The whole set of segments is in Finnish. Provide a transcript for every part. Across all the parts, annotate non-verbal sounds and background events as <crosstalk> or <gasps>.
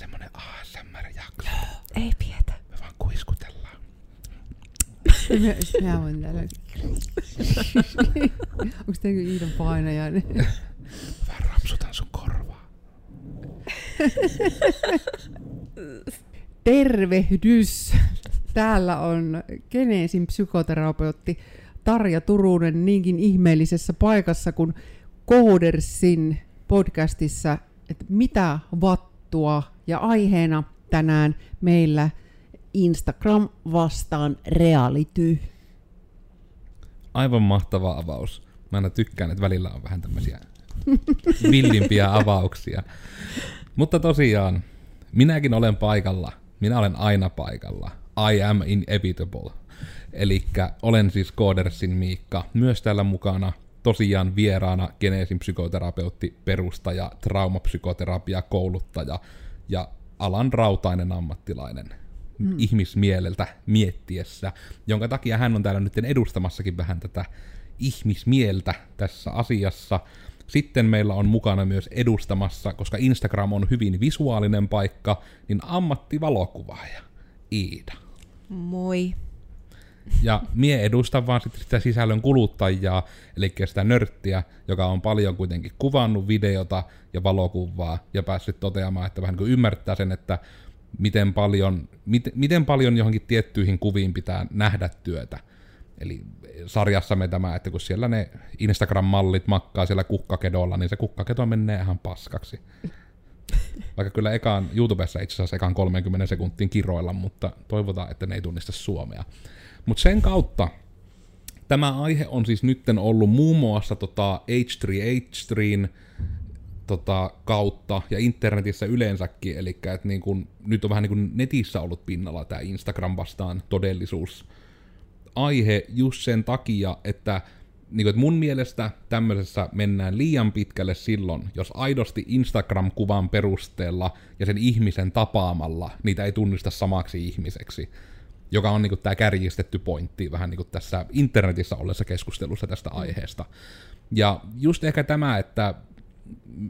semmonen ASMR-jakso. <gasps> Ei pietä. Me vaan kuiskutellaan. Mä, mä voin täällä. <laughs> Onko teillä Iidan painajainen? Vaan rapsutan sun korvaa. <laughs> Tervehdys! Täällä on Geneesin psykoterapeutti Tarja Turunen niinkin ihmeellisessä paikassa kuin Koodersin podcastissa, että mitä vattua ja aiheena tänään meillä Instagram vastaan reality. Aivan mahtava avaus. Mä aina tykkään, että välillä on vähän tämmöisiä <laughs> villimpiä avauksia. Mutta tosiaan, minäkin olen paikalla. Minä olen aina paikalla. I am inevitable. Eli olen siis Koodersin Miikka, myös täällä mukana tosiaan vieraana Geneesin psykoterapeutti, perustaja, traumapsykoterapia, kouluttaja ja alan rautainen ammattilainen mm. ihmismieleltä miettiessä, jonka takia hän on täällä nyt edustamassakin vähän tätä ihmismieltä tässä asiassa. Sitten meillä on mukana myös edustamassa, koska Instagram on hyvin visuaalinen paikka, niin ammattivalokuvaaja Iida. Moi. Ja mie edustan vaan sitten sitä sisällön kuluttajaa, eli sitä nörttiä, joka on paljon kuitenkin kuvannut videota ja valokuvaa ja päässyt toteamaan, että vähän niin kuin ymmärtää sen, että miten paljon, miten, miten paljon johonkin tiettyihin kuviin pitää nähdä työtä. Eli sarjassamme tämä, että kun siellä ne Instagram-mallit makkaa siellä kukkakedolla, niin se kukkakedo menee ihan paskaksi. Vaikka kyllä ekaan YouTubessa itse asiassa ekaan 30 sekuntiin kiroilla, mutta toivotaan, että ne ei tunnista Suomea. Mutta sen kautta tämä aihe on siis nytten ollut muun muassa tota H3H3 tota, kautta ja internetissä yleensäkin, eli että niin kun, nyt on vähän niin kuin netissä ollut pinnalla tämä Instagram vastaan todellisuus aihe just sen takia, että niin kuin, että mun mielestä tämmöisessä mennään liian pitkälle silloin, jos aidosti Instagram-kuvan perusteella ja sen ihmisen tapaamalla niitä ei tunnista samaksi ihmiseksi joka on niin tämä kärjistetty pointti vähän niin tässä internetissä ollessa keskustelussa tästä aiheesta. Ja just ehkä tämä, että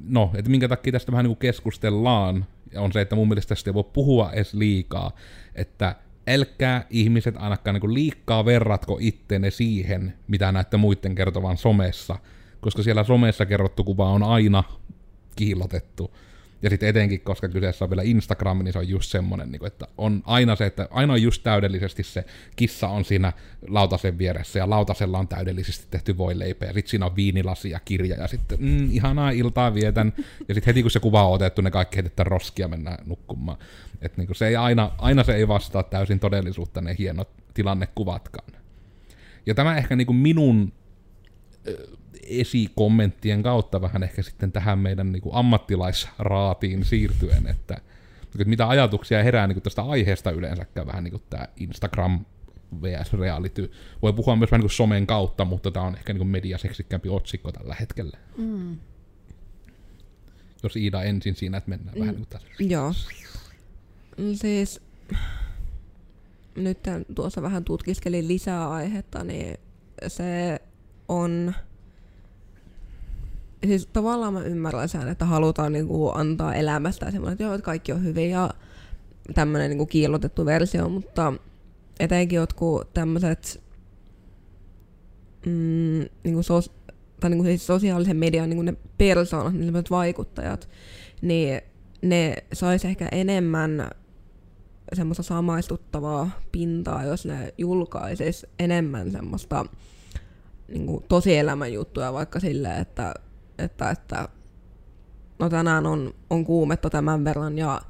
no, että minkä takia tästä vähän niin keskustellaan, on se, että mun mielestä tästä ei voi puhua edes liikaa, että älkää ihmiset ainakaan niin liikaa verratko itteenne siihen, mitä näette muiden kertovan somessa, koska siellä somessa kerrottu kuva on aina kiillotettu. Ja sitten etenkin, koska kyseessä on vielä Instagram, niin se on just semmoinen, niin että on aina se, että aina on just täydellisesti se kissa on siinä lautasen vieressä, ja lautasella on täydellisesti tehty voileipä, ja sitten siinä on viinilasi ja kirja, ja sitten mm, ihanaa iltaa vietän, ja sitten heti kun se kuva on otettu, ne kaikki heitetään roskia mennään nukkumaan. Että niin se ei aina, aina se ei vastaa täysin todellisuutta ne hienot tilannekuvatkaan. Ja tämä ehkä niin kuin minun esikommenttien kautta vähän ehkä sitten tähän meidän niin kuin ammattilaisraatiin siirtyen, että, että mitä ajatuksia herää niin kuin tästä aiheesta yleensäkään vähän niin kuin tämä Instagram vs. reality. Voi puhua myös vähän niin kuin somen kautta, mutta tämä on ehkä niin kuin mediaseksikkäämpi otsikko tällä hetkellä. Mm. Jos Iida ensin siinä, että mennään mm. vähän niin kuin tässä. Joo. Siis nyt tuossa vähän tutkiskelin lisää aihetta, niin se on siis tavallaan mä ymmärrän sen, että halutaan niinku antaa elämästä semmoinen, että joo, että kaikki on hyvin ja tämmöinen niinku kiillotettu versio, mutta etenkin jotkut tämmöiset mm, niinku sos, tai niinku siis sosiaalisen median niinku ne persoonat, niin vaikuttajat, niin ne sais ehkä enemmän semmoista samaistuttavaa pintaa, jos ne julkaisis enemmän semmoista niin tosielämän juttuja vaikka silleen, että että, että no tänään on, on kuumetta tämän verran ja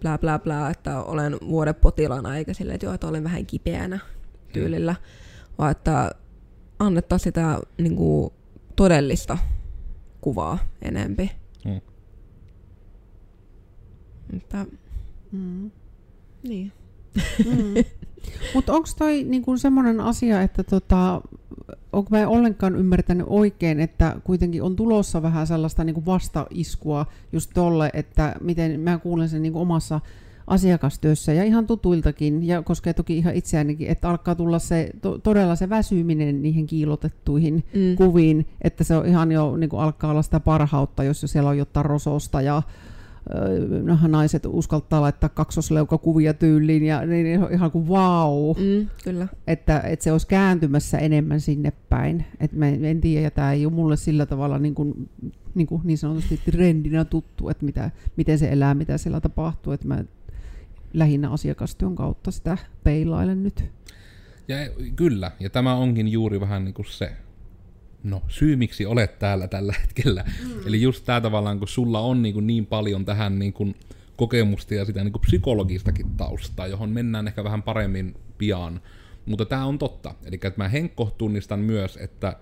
blää blää blää, että olen vuoden potilaana, eikä silleen, että joo, että olen vähän kipeänä tyylillä, vaan että annettaa sitä niin kuin, todellista kuvaa enempi. Mm. Mutta, mm. Niin. Mm. Mutta onko toi niinku semmoinen asia, että tota, onko mä ollenkaan ymmärtänyt oikein, että kuitenkin on tulossa vähän sellaista niinku vastaiskua just tolle, että miten mä kuulen sen niinku omassa asiakastyössä ja ihan tutuiltakin, ja koskee toki ihan itseäänikin, että alkaa tulla se to, todella se väsyminen niihin kiilotettuihin mm. kuviin, että se on ihan jo niin kuin alkaa olla sitä parhautta, jos jo siellä on jotain rososta ja äh, naiset uskaltaa laittaa kaksosleukakuvia tyyliin ja niin ihan kuin vau, Mm, kyllä. että, että se olisi kääntymässä enemmän sinne päin. Et mä en, en tiedä, ja tämä ei ole mulle sillä tavalla niin, kuin, niin, kuin niin sanotusti trendinä tuttu, että mitä, miten se elää, mitä siellä tapahtuu. Että mä lähinnä asiakastyön kautta sitä peilailen nyt. Ja kyllä, ja tämä onkin juuri vähän niin kuin se no, syy, miksi olet täällä tällä hetkellä. Mm. Eli just tämä tavallaan, kun sulla on niin, kuin niin paljon tähän niin kuin kokemusta ja sitä niin kuin psykologistakin taustaa, johon mennään ehkä vähän paremmin pian. Mutta tämä on totta. Eli että mä Henkko tunnistan myös, että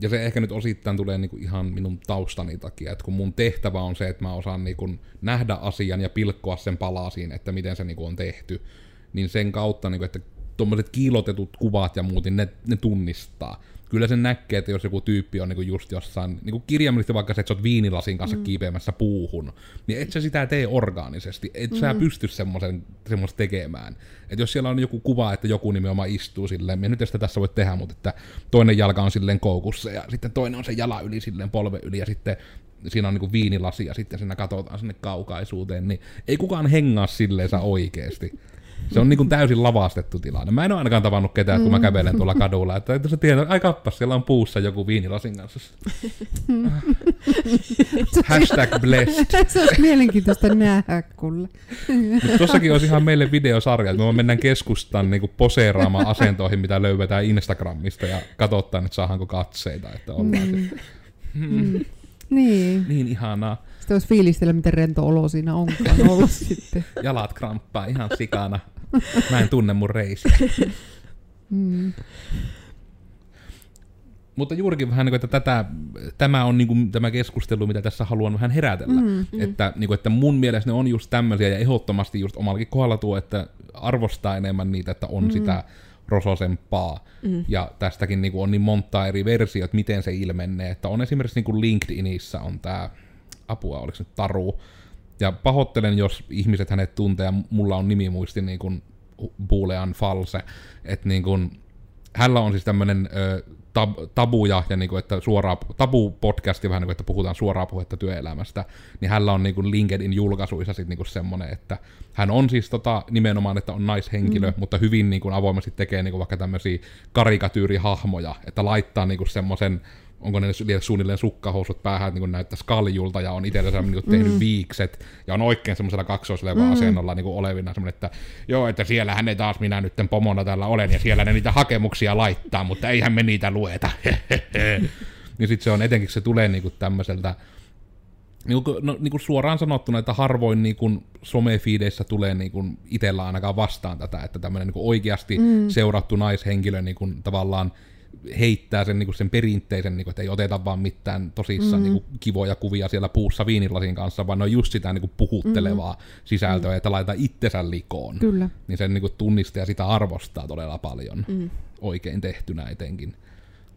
ja se ehkä nyt osittain tulee niinku ihan minun taustani takia, että kun mun tehtävä on se, että mä osaan niinku nähdä asian ja pilkkoa sen palasiin, että miten se niinku on tehty, niin sen kautta, niinku, että tuommoiset kiilotetut kuvat ja muut, niin ne, ne tunnistaa kyllä se näkee, että jos joku tyyppi on niinku just jossain, niinku kirjaimellisesti vaikka se, että sä oot viinilasin kanssa mm. kiipeämässä puuhun, niin et sä sitä tee orgaanisesti, et mm. sä pysty semmoisen semmoista tekemään. Et jos siellä on joku kuva, että joku nimenomaan istuu silleen, me nyt sitä tässä voi tehdä, mutta että toinen jalka on silleen koukussa ja sitten toinen on se jala yli silleen polve yli ja sitten siinä on niinku viinilasi ja sitten siinä katsotaan sinne kaukaisuuteen, niin ei kukaan hengaa silleen oikeesti. Se on niin kuin täysin lavastettu tilanne. Mä en ole ainakaan tavannut ketään, kun mä kävelen tuolla kadulla. Että, sä tiedät, ai kappas, siellä on puussa joku viinilasin kanssa. <laughs> Hashtag blessed. <laughs> se olisi mielenkiintoista nähdä kuule. Tuossakin olisi ihan meille videosarja, että me mennään keskustan niin poseeraamaan asentoihin, mitä löydetään Instagramista ja katsotaan, että saadaanko katseita. Että ollaan mm. Mm. Niin. Niin ihanaa. Sitten olisi fiilistellä, miten rento olo siinä onkaan ollut <laughs> sitten. Jalat kramppaa ihan sikana. Mä en tunne mun reisiä. Mm. Mutta juurikin vähän niin kuin, että tätä, tämä on niin kuin, tämä keskustelu, mitä tässä haluan vähän herätellä. Mm, mm. Että, niin kuin, että mun mielestä ne on just tämmöisiä, ja ehdottomasti just omallakin kohdalla tuo, että arvostaa enemmän niitä, että on mm. sitä rososempaa. Mm. Ja tästäkin niin kuin, on niin monta eri versiota, miten se ilmenee. Että on esimerkiksi niin kuin LinkedInissä on tämä, apua, oliko se nyt Taru, ja pahoittelen, jos ihmiset hänet tuntee, ja mulla on nimimuisti niin kuin Boolean false, että niin kuin, hänellä on siis tämmöinen tab, tabuja ja niin kuin, että suoraa, tabu-podcasti vähän niin kuin, että puhutaan suoraa puhetta työelämästä, niin hänellä on niin kuin LinkedIn julkaisuissa sitten niin kuin semmoinen, että hän on siis tota, nimenomaan, että on naishenkilö, mm. mutta hyvin niin kuin avoimesti tekee niin kuin vaikka tämmöisiä karikatyyrihahmoja, että laittaa niin kuin semmoisen onko ne vielä suunnilleen sukkahousut päähän, niin näyttäisi kaljulta ja on itsellä niin tehnyt mm. viikset ja on oikein semmoisella kaksoisleuvan mm. asennolla niin olevina semmoinen, että joo, että siellähän ei taas minä nyt pomona täällä olen ja siellä ne niitä hakemuksia laittaa, mutta eihän me niitä lueta. <laughs> niin sitten se on etenkin, se tulee niin kuin tämmöiseltä, niin kuin, no, niin kuin suoraan sanottuna, että harvoin niin kuin somefiideissä tulee niin kuin itsellä ainakaan vastaan tätä, että tämmöinen niin kuin oikeasti mm. seurattu naishenkilö niin kuin tavallaan heittää sen, niin kuin sen perinteisen, niin kuin, että ei oteta vaan mitään tosissaan mm-hmm. niin kuin, kivoja kuvia siellä puussa viinilasin kanssa, vaan ne on just sitä niin kuin, puhuttelevaa mm-hmm. sisältöä, mm-hmm. että laita itsensä likoon. Kyllä. Niin sen niin kuin, tunnistaa ja sitä arvostaa todella paljon, mm-hmm. oikein tehtynä etenkin.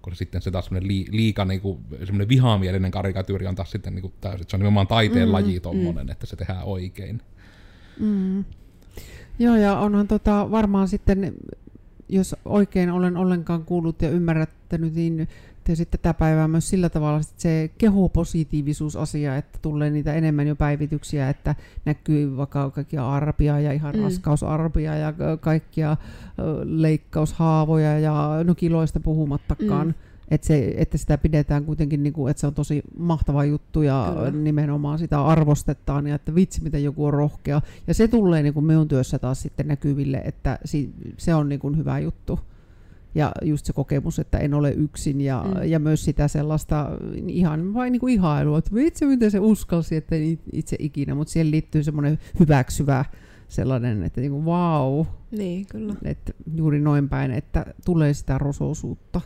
Koska sitten se taas semmoinen li, liika niin kuin, semmoinen vihamielinen karikatyyri on taas sitten niin kuin, täysin, se on nimenomaan taiteen mm-hmm. laji tommonen, mm-hmm. että se tehdään oikein. Mm. Joo, ja onhan tota, varmaan sitten jos oikein olen ollenkaan kuullut ja ymmärrättänyt, niin te sitten tätä päivää myös sillä tavalla että se kehopositiivisuusasia, että tulee niitä enemmän jo päivityksiä, että näkyy vaikka kaikkia arpia ja ihan mm. raskausarpia ja kaikkia leikkaushaavoja ja no kiloista puhumattakaan. Mm että, se, että sitä pidetään kuitenkin, niin kuin, että se on tosi mahtava juttu ja Kyllä. nimenomaan sitä arvostetaan ja että vitsi, miten joku on rohkea. Ja se tulee niin kuin minun työssä taas sitten näkyville, että si, se on niin kuin hyvä juttu. Ja just se kokemus, että en ole yksin ja, mm. ja myös sitä sellaista ihan vain niin kuin ihailua, että vitsi, miten se uskalsi, että itse ikinä, mutta siihen liittyy semmoinen hyväksyvä sellainen, että niin kuin, wow. Niin, kyllä. Että juuri noin päin, että tulee sitä rosoisuutta.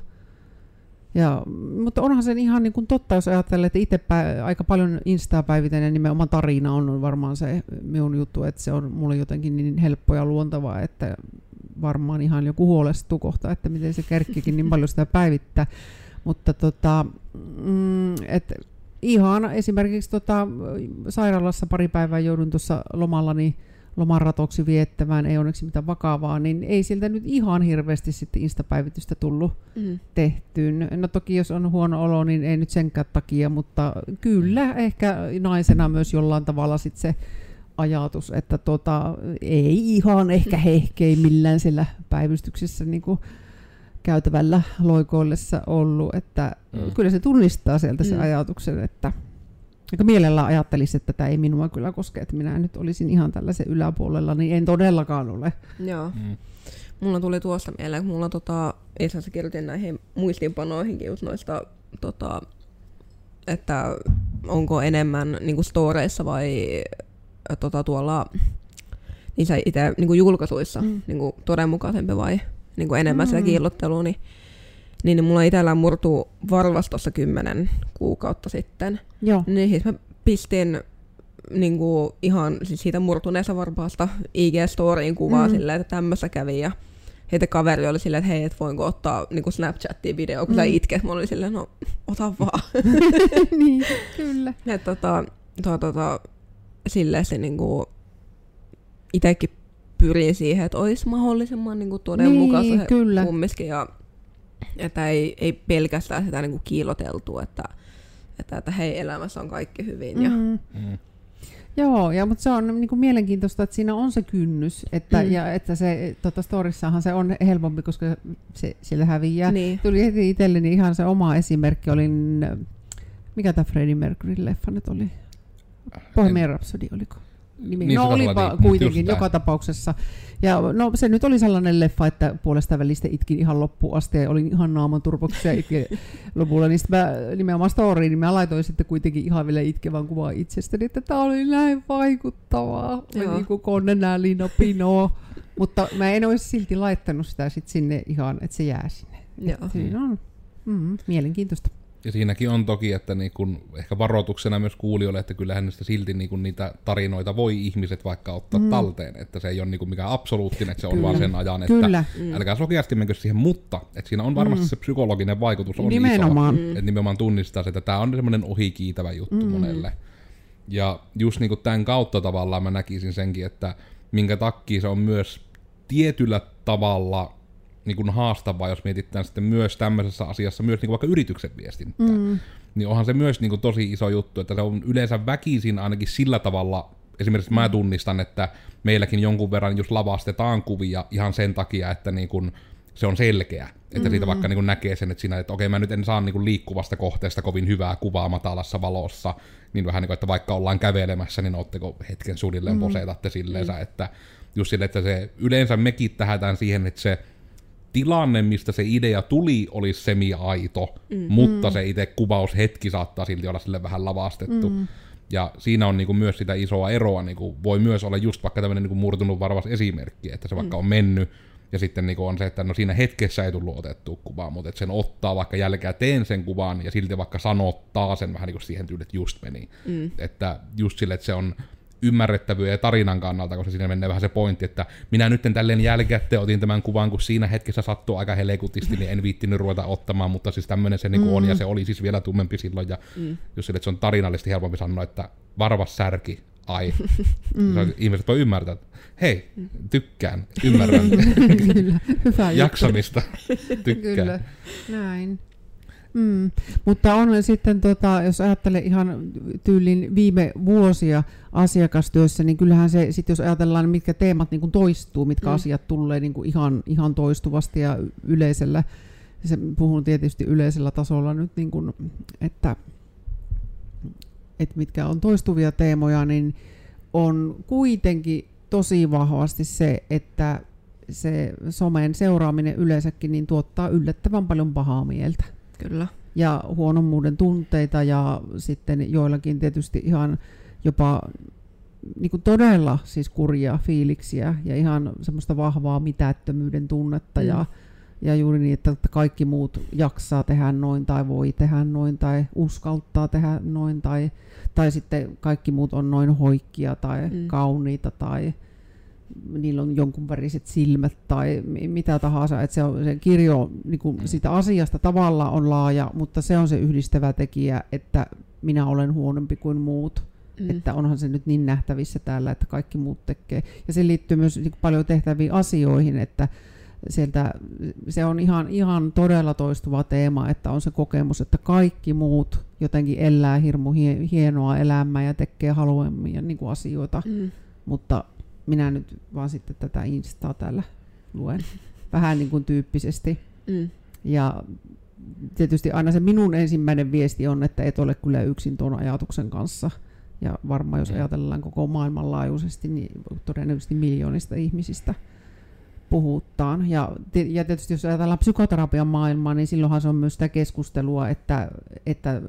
Ja, mutta onhan se ihan niin kuin totta, jos ajattelee, että itse pä- aika paljon Instaa päivitän ja nimenomaan tarina on varmaan se minun juttu, että se on mulle jotenkin niin helppo ja luontavaa, että varmaan ihan joku huolestuu kohta, että miten se kerkkikin niin paljon sitä päivittää. Mutta tota, mm, et ihan esimerkiksi tota, sairaalassa pari päivää joudun tuossa lomalla niin lomaratoksi viettämään, ei onneksi mitään vakavaa, niin ei siltä nyt ihan hirveästi sitten instapäivitystä tullut Mm. tehtyyn. No toki jos on huono olo, niin ei nyt senkään takia, mutta kyllä ehkä naisena myös jollain tavalla sit se ajatus, että tota, ei ihan ehkä <laughs> hehkeimmillään siellä päivystyksessä niin kuin käytävällä loikoillessa ollut, että Mm. kyllä se tunnistaa sieltä se Mm. ajatuksen, että joka mielellään ajattelisi, että tämä ei minua kyllä koske, että minä nyt olisin ihan tällaisen yläpuolella, niin en todellakaan ole. Joo. Mm. Mulla tuli tuosta mieleen, kun mulla tota, itse asiassa kirjoitin näihin muistiinpanoihinkin just noista, tota, että onko enemmän niinku storeissa vai äh, tota, tuolla niissä itse niinku julkaisuissa Mm. niinku todenmukaisempi vai niinku enemmän mm. sitä kiillottelua, niin, niin, niin mulla itsellään murtuu varvas tuossa kymmenen kuukautta sitten. Joo. Niin siis mä pistin niinku ihan siis siitä murtuneesta varpaasta IG-storiin kuvaa Mm. silleen, että tämmössä kävi ja heitä kaveri oli silleen, että hei, et voinko ottaa niinku Snapchattiin video, kun mm. sä itket. Mä olin silleen, no ota vaan. <laughs> niin, kyllä. ja tota, to, tota, silleen se niinku itekin pyrin siihen, että olisi mahdollisimman niinku todenmukaista Niin, kyllä. kumminkin ja että ei, ei pelkästään sitä niinku kiiloteltu, että, että, että hei, elämässä on kaikki hyvin. Ja, Mm. Mm. Joo, ja, mutta se on niin kuin mielenkiintoista, että siinä on se kynnys, että, Mm. mm. ja, että se, tota, storissahan se on helpompi, koska se, siellä häviää. Niin. Tuli heti itselleni ihan se oma esimerkki, olin, mikä tämä Freddie Mercury-leffa nyt oli? Bohemian Rhapsody oliko? Nimi. Niin, no olipa niin, kuitenkin joka tapauksessa. Ja no se nyt oli sellainen leffa, että puolesta välistä itkin ihan loppuun asti ja olin ihan naaman turvoksia itkin <laughs> lopulla. Niin sitten mä nimenomaan storyin, niin mä laitoin sitten kuitenkin ihan vielä itkevän kuvaa itsestäni, että tämä oli näin vaikuttavaa. Joo. Niin kuin Konnenää Lino Pino. <laughs> Mutta mä en olisi silti laittanut sitä sit sinne ihan, että se jää sinne. Joo. Siinä on mm, mielenkiintoista. Ja siinäkin on toki, että niin kun, ehkä varoituksena myös kuulijoille, että kyllähän niistä silti niin kun niitä tarinoita voi ihmiset vaikka ottaa Mm. mm. talteen, että se ei ole niin kun mikään absoluuttinen, että se on Kyllä. vaan sen ajan, että Kyllä, Mm. älkää sokeasti menkö siihen, mutta että siinä on varmasti Mm. mm. se psykologinen vaikutus on nimenomaan. iso, että nimenomaan tunnistaa se, että tämä on semmoinen ohikiitävä juttu Mm. mm. monelle. Ja just niin kuin tämän kautta tavallaan mä näkisin senkin, että minkä takia se on myös tietyllä tavalla niin kuin haastavaa, jos mietitään sitten myös tämmöisessä asiassa myös niin kuin vaikka yrityksen viestintää. Mm. Niin onhan se myös niin kuin tosi iso juttu, että se on yleensä väkisin ainakin sillä tavalla, esimerkiksi mä tunnistan, että meilläkin jonkun verran just lavastetaan kuvia ihan sen takia, että niin kuin se on selkeä. Että siitä vaikka niin kuin näkee sen, että siinä, että okei mä nyt en saa niin kuin liikkuvasta kohteesta kovin hyvää kuvaa matalassa valossa, niin vähän niin kuin, että vaikka ollaan kävelemässä, niin ootteko hetken suunnilleen poseetatte silleensä, että just sille, että se yleensä mekin tähätään siihen, että se tilanne, mistä se idea tuli, olisi semi-aito, mm. mutta se itse kuvaushetki saattaa silti olla sille vähän lavastettu. Mm. Ja siinä on niinku myös sitä isoa eroa, niinku voi myös olla just vaikka tämmöinen niinku murtunut varvas esimerkki, että se vaikka on mennyt, ja sitten niinku on se, että no siinä hetkessä ei tullut otettua kuvaa, mutta sen ottaa vaikka jälkeen teen sen kuvan, ja silti vaikka sanottaa sen vähän niinku siihen tyyliin, että just meni. Mm. Että just sille, että se on ymmärrettävyyden ja tarinan kannalta, koska siinä menee vähän se pointti, että minä nyt tälleen jälkikäteen otin tämän kuvan, kun siinä hetkessä sattuu aika helekutisti, niin en viittinyt ruveta ottamaan, mutta siis tämmöinen se niinku on, ja se oli siis vielä tummempi silloin, ja mm. just sille, että se on tarinallisesti helpompi sanoa, että varvas särki, ai. <laughs> Mm. Ihmiset voi ymmärtää, että hei, tykkään, ymmärrän, <laughs> Kyllä, hyvä jaksamista, <laughs> tykkään. Kyllä, näin. Mm. Mutta on sitten, tota, jos ajattelee ihan tyylin viime vuosia asiakastyössä, niin kyllähän se, sit jos ajatellaan, mitkä teemat niin kuin toistuu, mitkä Mm. asiat tulee niin kuin ihan, ihan toistuvasti ja yleisellä, se puhun tietysti yleisellä tasolla nyt, niin kuin, että, että mitkä on toistuvia teemoja, niin on kuitenkin tosi vahvasti se, että se somen seuraaminen yleensäkin niin tuottaa yllättävän paljon pahaa mieltä Kyllä. ja huonommuuden tunteita ja sitten joillakin tietysti ihan jopa niin kuin todella siis kurjia fiiliksiä ja ihan semmoista vahvaa mitättömyyden tunnetta Mm. ja, ja juuri niin, että kaikki muut jaksaa tehdä noin tai voi tehdä noin tai uskaltaa tehdä noin tai, tai sitten kaikki muut on noin hoikkia tai mm. kauniita tai niillä on jonkun väriset silmät tai mi- mitä tahansa. Että se, on, se kirjo niin kuin sitä asiasta tavallaan on laaja, mutta se on se yhdistävä tekijä, että minä olen huonompi kuin muut. mm. että onhan se nyt niin nähtävissä täällä, että kaikki muut tekee. Ja se liittyy myös niin paljon tehtäviin asioihin, että sieltä, se on ihan, ihan todella toistuva teema, että on se kokemus, että kaikki muut jotenkin elää hirmu hienoa elämää ja tekee haluamia niin kuin asioita, mm. mutta minä nyt vaan sitten tätä Instaa täällä luen vähän niin kuin tyyppisesti. Mm. Ja tietysti aina se minun ensimmäinen viesti on, että et ole kyllä yksin tuon ajatuksen kanssa. Ja varmaan jos ajatellaan koko maailmanlaajuisesti, niin todennäköisesti miljoonista ihmisistä – puhutaan. Ja, ja tietysti jos ajatellaan psykoterapian maailmaa, niin silloinhan se on myös sitä keskustelua, että, että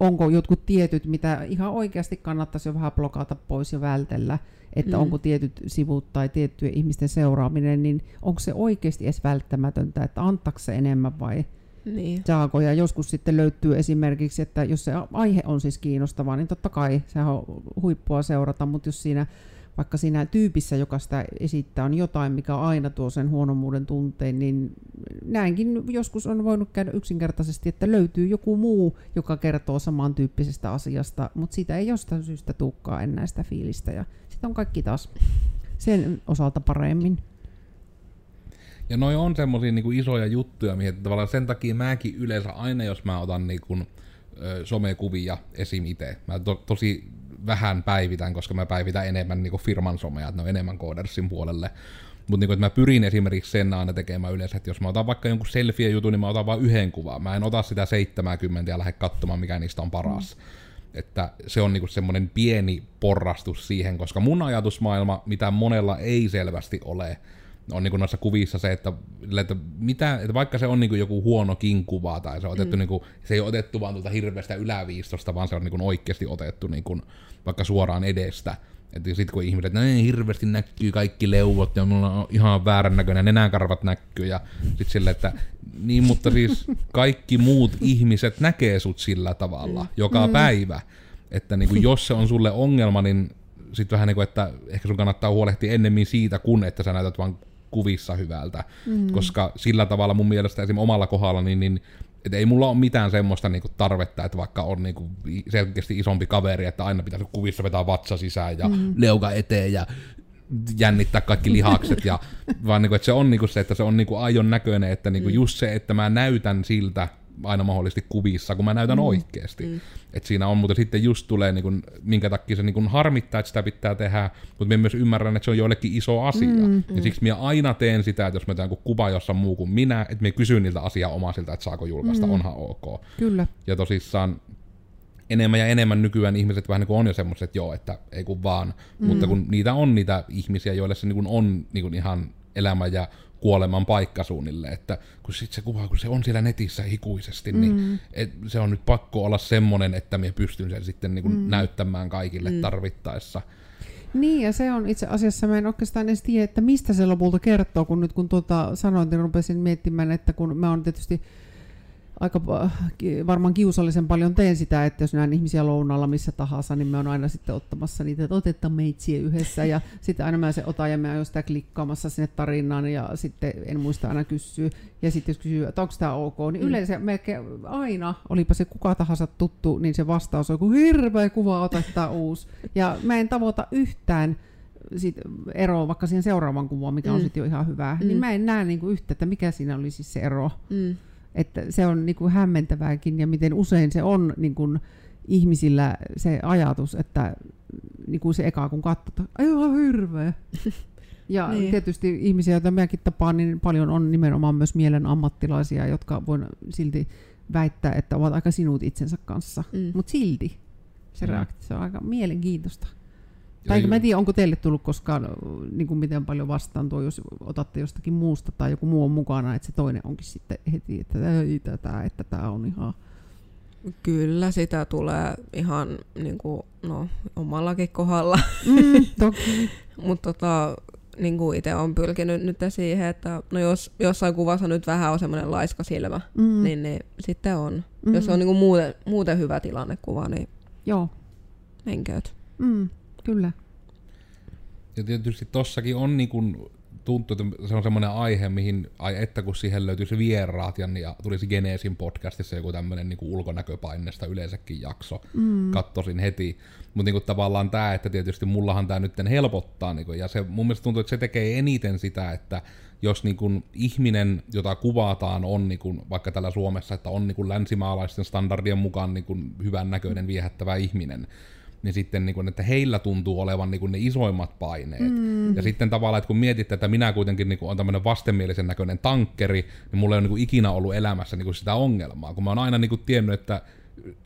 onko jotkut tietyt, mitä ihan oikeasti kannattaisi jo vähän blokata pois ja vältellä, että mm. onko tietyt sivut tai tiettyjen ihmisten seuraaminen, niin onko se oikeasti edes välttämätöntä, että antaako se enemmän vai niin. saako. Ja joskus sitten löytyy esimerkiksi, että jos se aihe on siis kiinnostava, niin totta kai se on huippua seurata, mutta jos siinä vaikka siinä tyypissä, joka sitä esittää, on jotain, mikä aina tuo sen huonommuuden tunteen, niin näinkin joskus on voinut käydä yksinkertaisesti, että löytyy joku muu, joka kertoo samantyyppisestä asiasta, mutta siitä ei jostain syystä tukkaa enää sitä fiilistä, ja sitten on kaikki taas sen osalta paremmin. Ja noi on semmoisia niinku isoja juttuja, mihin tavallaan sen takia mäkin yleensä aina, jos mä otan niinku, somekuvia esim. itse. Mä to, tosi vähän päivitän, koska mä päivitän enemmän niin firman somea, että ne on enemmän koodersin puolelle. Mutta niin mä pyrin esimerkiksi sen aina tekemään yleensä, että jos mä otan vaikka jonkun selfie-jutun, niin mä otan vain yhden kuvan. Mä en ota sitä 70 ja lähde katsomaan, mikä niistä on paras. Mm. Että se on niinku semmoinen pieni porrastus siihen, koska mun ajatusmaailma, mitä monella ei selvästi ole, on niin noissa kuvissa se, että, että, mitä, että vaikka se on niin joku huonokin kuva tai se on otettu, mm. niin kuin, se ei ole otettu vaan tuolta hirveästä yläviistosta, vaan se on niin oikeasti otettu niin kuin, vaikka suoraan edestä. Että sitten kun ihmiset, että hirveästi näkyy kaikki leuvot ja mulla on ihan väärän näköinen, nenänkarvat näkyy ja sitten sille, että niin, mutta siis kaikki muut ihmiset näkee sut sillä tavalla mm. joka mm. päivä. Että niin kuin, <laughs> jos se on sulle ongelma, niin sitten vähän niin kuin, että ehkä sun kannattaa huolehtia ennemmin siitä, kun että sä näytät vaan kuvissa hyvältä. Mm. Koska sillä tavalla mun mielestä esim. omalla kohdalla, niin, niin et ei mulla ole mitään semmoista niinku tarvetta, että vaikka on niinku selkeästi isompi kaveri, että aina pitäisi kuvissa vetää vatsa sisään ja mm. leuka eteen ja jännittää kaikki lihakset, ja, <laughs> vaan niinku, että se on niinku se, että se on niinku aion näköinen, että niinku mm. just se, että mä näytän siltä, aina mahdollisesti kuvissa, kun mä näytän mm. oikeasti. Mm. Et siinä on, mutta sitten just tulee, niin kun, minkä takia se niin kun harmittaa, että sitä pitää tehdä, mutta mä myös ymmärrän, että se on joillekin iso asia. Mm. Ja siksi mä aina teen sitä, että jos mä teen kuva jossain muu kuin minä, että mä kysyn niiltä asiaa omaisilta, että saako julkaista, mm. onhan ok. Kyllä. Ja tosissaan enemmän ja enemmän nykyään ihmiset vähän niin kuin on jo semmoiset, että joo, että ei kun vaan. Mm. Mutta kun niitä on niitä ihmisiä, joille se niin kuin on niin kuin ihan elämä ja kuoleman paikka suunnilleen, että kun sit se kuva, kun se on siellä netissä ikuisesti, niin mm. niin et, se on nyt pakko olla semmonen, että minä pystyn sen sitten niin kuin mm. näyttämään kaikille mm. tarvittaessa. Niin, ja se on itse asiassa, mä en oikeastaan edes tiedä, että mistä se lopulta kertoo, kun nyt kun tuota sanoin, niin rupesin miettimään, että kun mä oon tietysti aika varmaan kiusallisen paljon teen sitä, että jos näen ihmisiä lounalla missä tahansa, niin me on aina sitten ottamassa niitä, että otetaan meitsiä yhdessä ja sitten aina mä se otan ja mä oon sitä klikkaamassa sinne tarinaan ja sitten en muista aina kysyä. Ja sitten jos kysyy, että onko tämä ok, niin mm. yleensä melkein aina, olipa se kuka tahansa tuttu, niin se vastaus on, kun hirveä kuva, otetaan uusi. Ja mä en tavoita yhtään sit eroa vaikka siihen seuraavan kuvaan, mikä on mm. sitten jo ihan hyvää, niin mm. niin mä en näe niinku yhtä, että mikä siinä oli siis se ero. Mm. Että se on niin kuin hämmentävääkin ja miten usein se on niin kuin ihmisillä se ajatus, että niin kuin se eka kun katsotaan, aivan hirveä. <laughs> Ja niin. tietysti ihmisiä, joita minäkin tapaan, niin paljon on nimenomaan myös mielen ammattilaisia, jotka voin silti väittää, että ovat aika sinut itsensä kanssa. Mm. Mutta silti se mm. reaktio on aika mielenkiintoista. Tai mä en tiedä, onko teille tullut koskaan niin kuin miten paljon vastaan tuo, jos otatte jostakin muusta tai joku muu on mukana, että se toinen onkin sitten heti, että ei tätä, että tämä on ihan... Kyllä sitä tulee ihan niin kuin, no, omallakin kohdalla. Mm, <laughs> toki. Mutta tota, niin kuin itse on pyrkinyt nyt siihen, että no jos jossain kuvassa nyt vähän on semmoinen laiska silmä, mm. niin, niin sitten on. Mm. Jos on niin kuin muuten, muuten hyvä tilannekuva, niin Joo. menkööt. Mm. Kyllä. Ja tietysti tossakin on niin kuin tuntuu, että se on semmoinen aihe, mihin, ai että kun siihen löytyisi vieraat ja, ja tulisi Geneesin podcastissa joku tämmöinen niin ulkonäköpaineesta yleensäkin jakso, mm. kattosin heti. Mutta niin tavallaan tämä, että tietysti mullahan tämä nyt helpottaa, niin kuin, ja se mun mielestä tuntuu, että se tekee eniten sitä, että jos niin kuin ihminen, jota kuvataan, on niin kuin, vaikka täällä Suomessa, että on niin kuin länsimaalaisten standardien mukaan niin kuin hyvän näköinen, viehättävä ihminen, niin sitten niin kuin, että heillä tuntuu olevan niin kuin ne isoimmat paineet. Mm. Ja sitten tavallaan, että kun mietit, että minä kuitenkin niin kuin on tämmöinen vastenmielisen näköinen tankkeri, niin mulla ei ole niin kuin ikinä ollut elämässä niin kuin sitä ongelmaa, kun mä oon aina niin kuin tiennyt, että,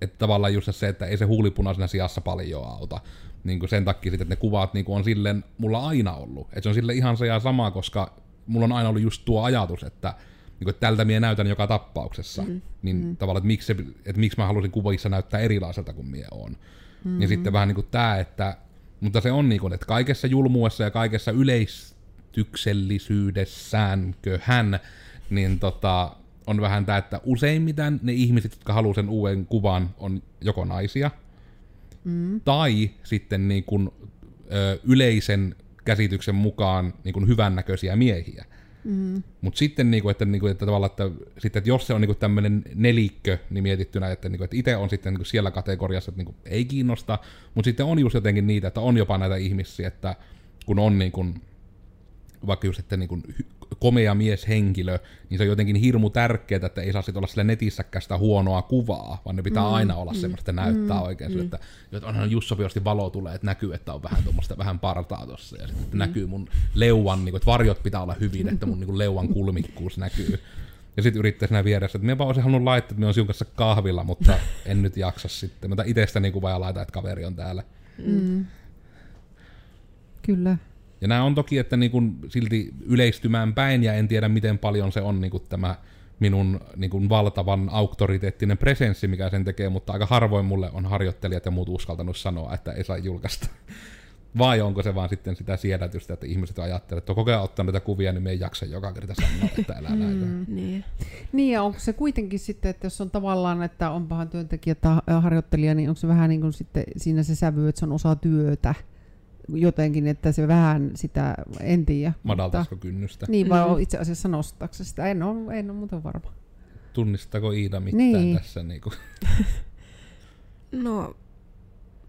että tavallaan just se, että ei se huulipunaisena sijassa paljon auta. Niin kuin sen takia sitten, että ne kuvat niin kuin on silleen mulla aina ollut. Että se on sille ihan se ja sama, koska mulla on aina ollut just tuo ajatus, että niin kuin, että tältä minä näytän joka tapauksessa. Mm. Niin mm. tavallaan, että miksi, se, että miksi mä halusin kuvissa näyttää erilaiselta kuin minä on. Mm-hmm. Ja sitten vähän niin kuin tämä, että, mutta se on niin kuin, että kaikessa julmuessa ja kaikessa yleistyksellisyydessään hän, niin tota, on vähän tämä, että useimmiten ne ihmiset, jotka haluaa sen uuden kuvan, on joko naisia, mm. tai sitten niin kuin, ö, yleisen käsityksen mukaan niin kuin hyvännäköisiä miehiä. Mm. Mutta sitten, niinku, että, niinku, että, tavallaan, että, sitten, että jos se on niinku tämmöinen nelikkö, niin mietittynä, että, niinku, että itse on sitten niinku siellä kategoriassa, että niinku, ei kiinnosta, mutta sitten on just jotenkin niitä, että on jopa näitä ihmisiä, että kun on niinku, vaikka just, että niin komea mieshenkilö, niin se on jotenkin hirmu tärkeää, että ei saa sitten olla sillä netissäkään sitä huonoa kuvaa, vaan ne pitää mm, aina olla mm, semmoista, että näyttää mm, oikein mm. että, että onhan just sopivasti valo tulee, että näkyy, että on vähän tuommoista vähän partaa tossa, ja sitten mm. näkyy mun leuan, niin kuin, että varjot pitää olla hyvin, että mun niin kuin, leuan kulmikkuus näkyy. Ja sitten yrittää siinä vieressä, että minä olisin halunnut laittaa, että minä olen kanssa kahvilla, mutta en nyt jaksa sitten. Mä itsestäni kuvaa ja laita, että kaveri on täällä. Mm. Kyllä. Ja nämä on toki, että niin kuin silti yleistymään päin, ja en tiedä miten paljon se on niin kuin tämä minun niin kuin valtavan auktoriteettinen presenssi, mikä sen tekee, mutta aika harvoin mulle on harjoittelijat ja muut uskaltanut sanoa, että ei saa julkaista. Vai onko se vaan sitten sitä siedätystä, että ihmiset ajattelevat, että koko ajan ottaa näitä kuvia, niin me ei jaksa joka kerta sanoa, että älä näitä. Mm, niin. niin, ja onko se kuitenkin sitten, että jos on tavallaan, että onpahan työntekijä tai harjoittelija, niin onko se vähän niin kuin sitten siinä se sävy, että se on osa työtä? Jotenkin, että se vähän sitä, en tiedä. Madaltaisiko kynnystä? Niin, vai mm. itse asiassa nostaako sitä? En ole, en ole muuten varma. Tunnistako Iida mitään niin. tässä? Niin kuin? <laughs> no,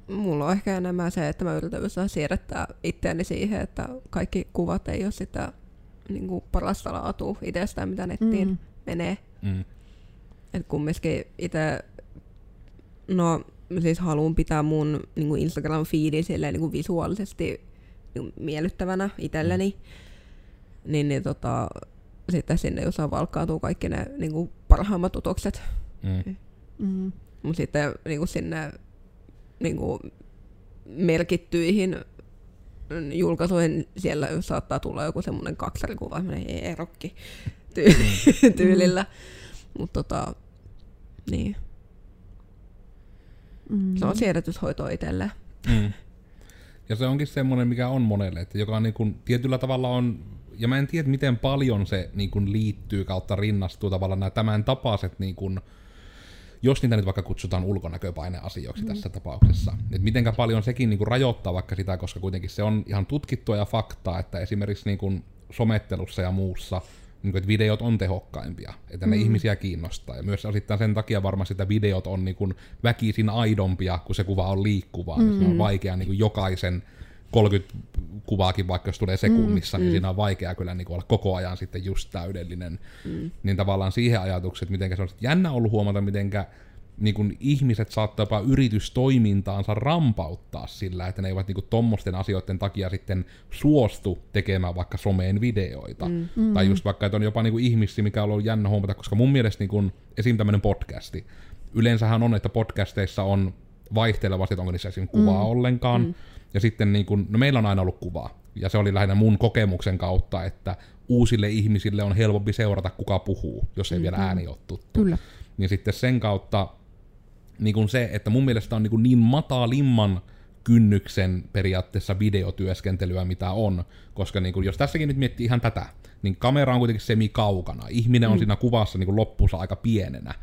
mulla on ehkä enemmän se, että mä yritän siirrettää itseäni siihen, että kaikki kuvat ei ole sitä niin kuin parasta laatua itsestään, mitä nettiin mm. menee. Mm. Et kumminkin itse, no siis haluan pitää mun niin kuin Instagram-fiidin silleen, niin kuin visuaalisesti niin miellyttävänä itselleni, mm. niin, niin tota, sitten sinne jos valkkautuu kaikki ne niin kuin parhaimmat utokset. Mm. Mm. Mutta sitten niin kuin sinne niin kuin merkittyihin julkaisuihin siellä saattaa tulla joku semmoinen kaksarikuva, erokki <laughs> ty- mm. tyylillä. Mutta tota, niin. Mm. Se on siedätyshoito itselle. Mm. Ja se onkin semmoinen, mikä on monelle, että joka niin kuin, tietyllä tavalla on, ja mä en tiedä miten paljon se niin kuin, liittyy kautta rinnastuu tavallaan nämä tämän tapaiset, niin kuin, jos niitä nyt vaikka kutsutaan ulkonäköpaineasioiksi mm. tässä tapauksessa, että mitenkä paljon sekin niin kuin, rajoittaa vaikka sitä, koska kuitenkin se on ihan tutkittua ja faktaa, että esimerkiksi niin kuin, somettelussa ja muussa – niin kuin, että videot on tehokkaimpia, että ne mm. ihmisiä kiinnostaa. Ja myös osittain sen takia varmasti, että videot on niin kuin väkisin aidompia, kun se kuva on liikkuvaa. Mm. Niin se on mm. vaikea niin kuin jokaisen 30 kuvaakin, vaikka jos tulee sekunnissa, mm, niin mm. siinä on vaikea kyllä niin kuin olla koko ajan sitten just täydellinen. Mm. Niin tavallaan siihen ajatukseen, että miten se on jännä ollut huomata, mitenkä niin kun ihmiset saattaa jopa yritystoimintaansa rampauttaa sillä, että ne eivät niin tuommoisten asioiden takia sitten suostu tekemään vaikka someen videoita. Mm. Mm. Tai just vaikka, että on jopa niin ihmisiä, mikä on ollut jännä huomata, koska mun mielestä niin kun, esim. tämmöinen podcasti. Yleensähän on, että podcasteissa on vaihtelevasti, että onko niissä esim. kuvaa mm. ollenkaan. Mm. Ja sitten niin kun, no meillä on aina ollut kuvaa. Ja se oli lähinnä mun kokemuksen kautta, että uusille ihmisille on helpompi seurata, kuka puhuu, jos ei mm-hmm. vielä ääni ole tuttu. Kyllä. Niin sitten sen kautta niin kuin se, että mun mielestä on niin, kuin niin matalimman kynnyksen periaatteessa videotyöskentelyä, mitä on. Koska niin kuin, jos tässäkin nyt miettii ihan tätä, niin kamera on kuitenkin semi-kaukana. Ihminen on mm. siinä kuvassa niin kuin loppussa aika pienenä.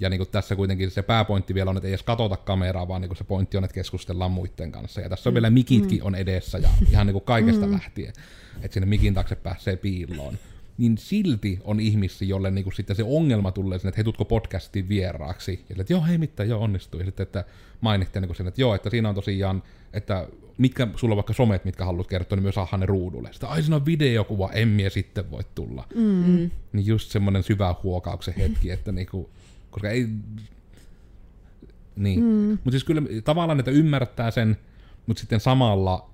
Ja niin kuin tässä kuitenkin se pääpointti vielä on, että ei edes katota kameraa, vaan niin kuin se pointti on, että keskustellaan muiden kanssa. Ja tässä on mm. vielä mikitkin mm. on edessä ja ihan niin kuin kaikesta mm. lähtien, että sinne mikin taakse pääsee piiloon. Niin silti on ihmisiä, jolle niin kuin sitten se ongelma tulee sinne, että hei, tutko podcastiin vieraaksi. Ja että joo, hei mitään, joo, onnistuu. Ja sitten, että mainitte niin sinne, että joo, että siinä on tosiaan, että mitkä sulla on vaikka somet, mitkä haluat kertoa, niin myös saadaan ne ruudulle. Sitten, ai siinä on videokuva, emmiä sitten voi tulla. Mm. Niin just semmoinen syvä huokauksen hetki, <laughs> että niinku, koska ei... Niin. Mm. Mutta siis kyllä tavallaan, että ymmärtää sen, mutta sitten samalla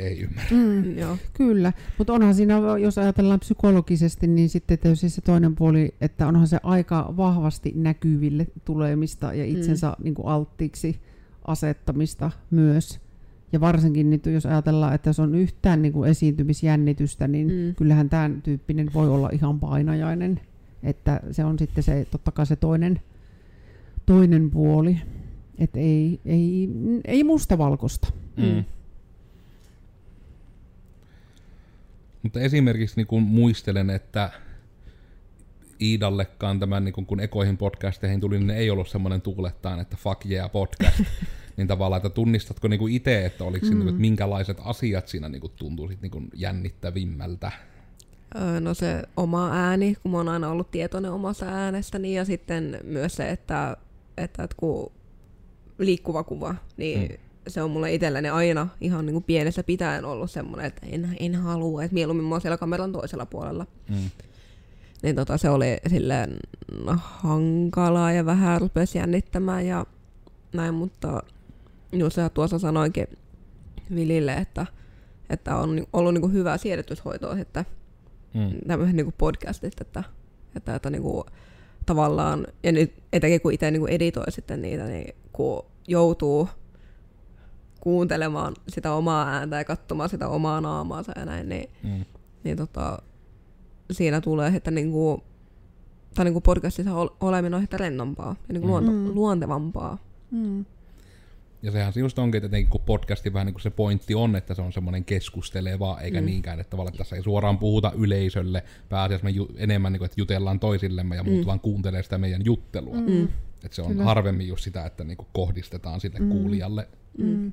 ei ymmärrä. Mm, joo. Kyllä, mutta onhan siinä, jos ajatellaan psykologisesti, niin sitten tietysti se toinen puoli, että onhan se aika vahvasti näkyville tulemista ja itsensä mm. niin kuin alttiiksi asettamista myös. Ja varsinkin nyt, jos ajatellaan, että jos on yhtään niin kuin esiintymisjännitystä, niin mm. kyllähän tämän tyyppinen voi olla ihan painajainen. Että se on sitten se, totta kai se toinen, toinen puoli. Että ei, ei, ei mustavalkoista. Mm. Mutta esimerkiksi niin kun muistelen, että Iidallekaan tämän, niin kun, kun ekoihin podcasteihin tuli, niin ne ei ollut semmoinen tuulettaan, että fuck yeah podcast. <laughs> niin tavallaan, että tunnistatko niin itse, että oliko mm. siinä, että minkälaiset asiat siinä niin kuin tuntuu sit, niin kuin jännittävimmältä? Öö, no se oma ääni, kun mä oon aina ollut tietoinen omasta äänestäni ja sitten myös se, että, että, että kun liikkuva kuva, niin mm. Se on mulle itselleni aina ihan niin kuin pienessä pitäen ollut semmoinen, että en, en halua, että mieluummin mä oon siellä kameran toisella puolella. Mm. Niin tota, se oli silleen hankalaa ja vähän rupesi jännittämään ja näin, mutta just tuossa sanoinkin Vilille, että, että on ollut niin kuin hyvää siedätyshoitoa, että mm. tämmöiset niin podcastit, että, että, että niin kuin, tavallaan, ja nyt etenkin kun itse niin kuin editoi sitten niitä, niin kun joutuu kuuntelemaan sitä omaa ääntä ja katsomaan sitä omaa naamaansa ja näin, niin, mm. niin tota, siinä tulee, että niin kuin, tai niin kuin podcastissa oleminen on ehkä rennompaa ja niin kuin luonto, mm. luontevampaa. Mm. Ja sehän se just onkin, että kun podcasti vähän niin kuin se pointti on, että se on semmoinen keskusteleva, eikä mm. niinkään, että tavallaan tässä ei suoraan puhuta yleisölle, pääasiassa me ju- enemmän niin kuin, että jutellaan toisillemme ja muut mm. vaan kuuntelee sitä meidän juttelua. Mm. Että se on Kyllä. harvemmin just sitä, että niin kuin kohdistetaan sille mm. kuulijalle. Mm.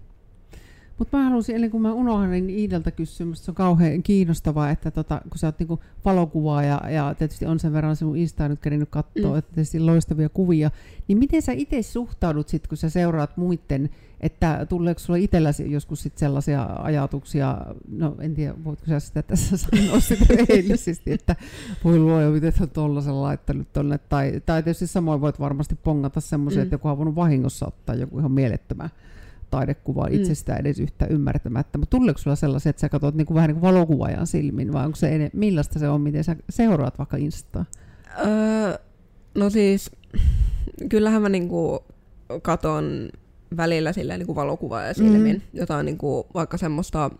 Mutta mä haluaisin, ennen kuin mä unohdan, niin Iidalta kysyä, se on kauhean kiinnostavaa, että tota, kun sä oot niinku valokuvaa ja, ja tietysti on sen verran sinun Instaa nyt kerinyt katsoa, mm. että tietysti loistavia kuvia, niin miten sä itse suhtaudut sit, kun sä seuraat muiden, että tuleeko sulla itselläsi joskus sit sellaisia ajatuksia, no en tiedä, voitko sä sitä tässä <laughs> sanoa sitä rehellisesti, että voi luoja, miten sä tollasen laittanut tonne, tai, tai tietysti samoin voit varmasti pongata semmoisia, mm. että joku on voinut vahingossa ottaa joku ihan mielettömän taidekuvaa mm. itsestä edes yhtä ymmärtämättä. Mutta tuleeko sulla sellaisia, että sä katsot niinku vähän niin kuin valokuvaajan silmin, vai onko se ene, millaista se on, miten sä seuraat vaikka Instaa? Öö, no siis, kyllähän mä niinku katon välillä silleen niinku valokuvaajan silmin, mm. jotain niinku vaikka semmoista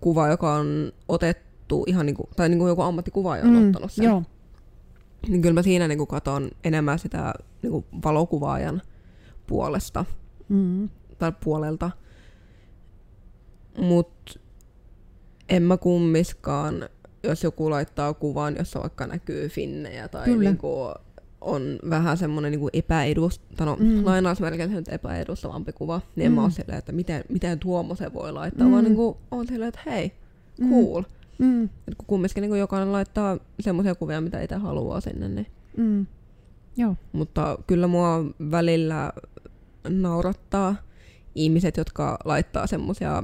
kuvaa, joka on otettu ihan niinku, tai niinku joku ammattikuvaaja on mm, ottanut sen. Joo. Niin kyllä mä siinä niinku katon enemmän sitä niinku valokuvaajan puolesta. Mm tai puolelta. Mut en mä kummiskaan, jos joku laittaa kuvan, jossa vaikka näkyy finnejä tai niinku on vähän semmoinen niinku epäedust, no, mm. lainausmerkeissä nyt epäedustavampi kuva, niin mm. en mä mm. ole silleen, että miten, miten tuommoisen voi laittaa, mm. vaan niinku on silleen, että hei, mm. cool. Mm. Et kun kumminkin niin jokainen laittaa semmoisia kuvia, mitä itse haluaa sinne. Niin. Mm. Joo. Mutta kyllä mua välillä naurattaa ihmiset, jotka laittaa semmoisia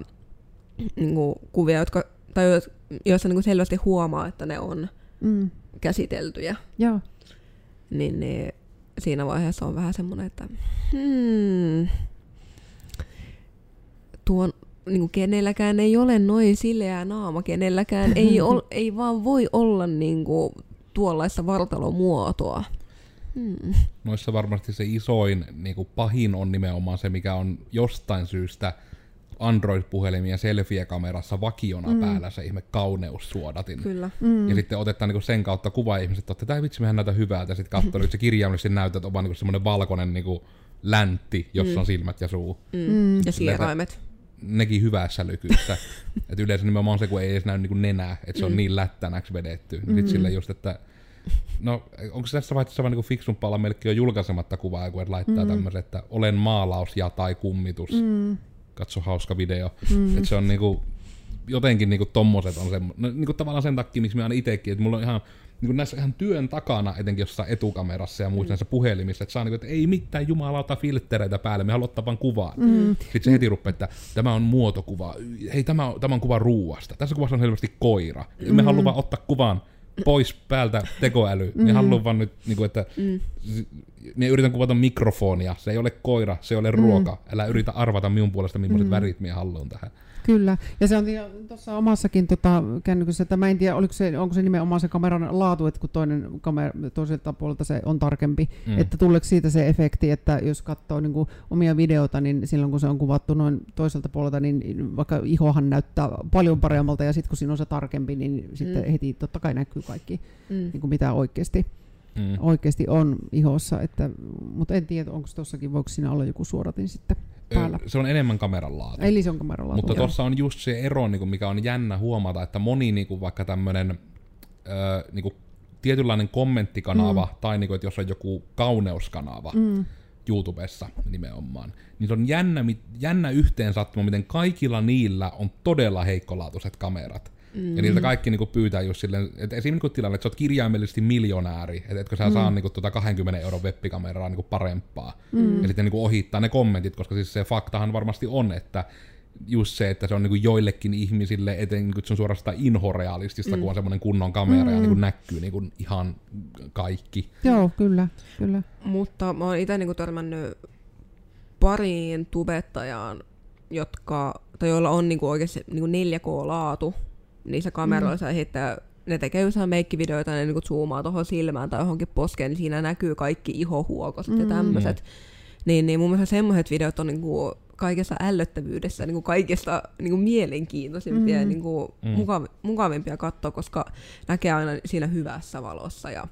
niin kuvia, jotka, tai joissa niin kuin selvästi huomaa, että ne on mm. käsiteltyjä. Joo. Niin, niin siinä vaiheessa on vähän semmoinen, että hmm, tuon niin kuin kenelläkään ei ole noin sileä naama, kenelläkään ei, <laughs> ol, ei vaan voi olla niin kuin, tuollaista vartalomuotoa. Hmm. Noissa varmasti se isoin, niin kuin pahin on nimenomaan se, mikä on jostain syystä Android-puhelimia selfie-kamerassa vakiona mm. päällä se ihme kauneussuodatin. Kyllä. Mm. Ja sitten otetaan niin sen kautta kuva ihmiset, että tämä vitsi mehän näytä hyvältä. Ja sitten katsoo, että se kirjaimellisesti näyttää, että on vaan niin semmoinen valkoinen niin kuin läntti, jossa mm. on silmät ja suu. Mm. Mm. Ja sieraimet. Nekin hyvässä lykyssä. että yleensä nimenomaan se, kun ei edes näy niin nenää, että se on mm. niin lättänäksi vedetty. Niin mm. sille just, että No, onko se tässä vaiheessa vaan niin fiksumpaa olla melkein jo julkaisematta kuvaa, kun et laittaa mm. tämmöisen, että olen maalaus ja tai kummitus. Mm. Katso hauska video. Mm. Että se on niinku, jotenkin niinku tommoset on semmo, no, niinku tavallaan sen takia, miksi mä aina itekin, että mulla on ihan niin näissä ihan työn takana, etenkin jossain etukamerassa ja muissa mm. näissä puhelimissa, että saa niin kuin, että ei mitään jumalauta filttereitä päälle, me haluamme ottaa vaan kuvaan. Mm. Sitten se heti rupeaa, että tämä on muotokuva, hei tämä on, tämä on kuva ruuasta, tässä kuvassa on selvästi koira, mm. me haluamme ottaa kuvan pois päältä tekoäly, mm. me haluamme vaan nyt, niin kuin, että mm. Me yritän kuvata mikrofonia, se ei ole koira, se ei ole ruoka, mm. älä yritä arvata minun puolesta, millaiset mm. värit minä haluan tähän. Kyllä, ja se on tuossa omassakin tota, kännykässä, että mä en tiedä, oliko se, onko se nimenomaan se kameran laatu, että kun toinen kamera, toiselta puolelta se on tarkempi, mm. että tuleeko siitä se efekti, että jos katsoo niin kuin, omia videoita, niin silloin kun se on kuvattu noin toiselta puolelta, niin vaikka ihohan näyttää paljon paremmalta, ja sitten kun siinä on se tarkempi, niin mm. sitten heti totta kai näkyy kaikki, mm. niin kuin mitä oikeasti mm. oikeasti on ihossa, että, mutta en tiedä, onko tuossakin, voiko siinä olla joku suoratin sitten päällä. Se on enemmän kameran laatu. Eli se on kameran laatu. Mutta tuossa on just se ero, niin kuin mikä on jännä huomata, että moni niin kuin vaikka tämmöinen niin kuin tietynlainen kommenttikanava, mm. tai niin kuin, että jos on joku kauneuskanava, mm. YouTubessa nimenomaan, niin se on jännä, jännä yhteen sattuma, miten kaikilla niillä on todella heikkolaatuiset kamerat. Mm. Ja niiltä kaikki niinku pyytää just silleen, että esimerkiksi niinku tilanne, että sä oot kirjaimellisesti miljonääri, että etkö sä mm. saa niinku tuota 20 euron webbikameraa niinku parempaa. Mm. Ja sitten niinku ohittaa ne kommentit, koska siis se faktahan varmasti on, että just se, että se on niinku joillekin ihmisille, eten niinku, se on suorastaan inhorealistista, mm. kun on semmoinen kunnon kamera mm. ja niinku näkyy niinku ihan kaikki. Joo, kyllä, kyllä. Mutta mä oon itse niinku törmännyt pariin tubettajaan, jotka, tai joilla on niinku oikeasti niinku 4K-laatu, niissä kameroissa mm. ja sitten ne tekee jossain meikkivideoita, ne niinku zoomaa tuohon silmään tai johonkin poskeen, niin siinä näkyy kaikki ihohuokoset mm. ja tämmöiset. Niin, niin mun mielestä semmoiset videot on niinku kaikessa ällöttävyydessä niinku kaikista niinku mielenkiintoisimpia mm. ja niinku mm. mukav- mukavimpia katsoa, koska näkee aina siinä hyvässä valossa ja,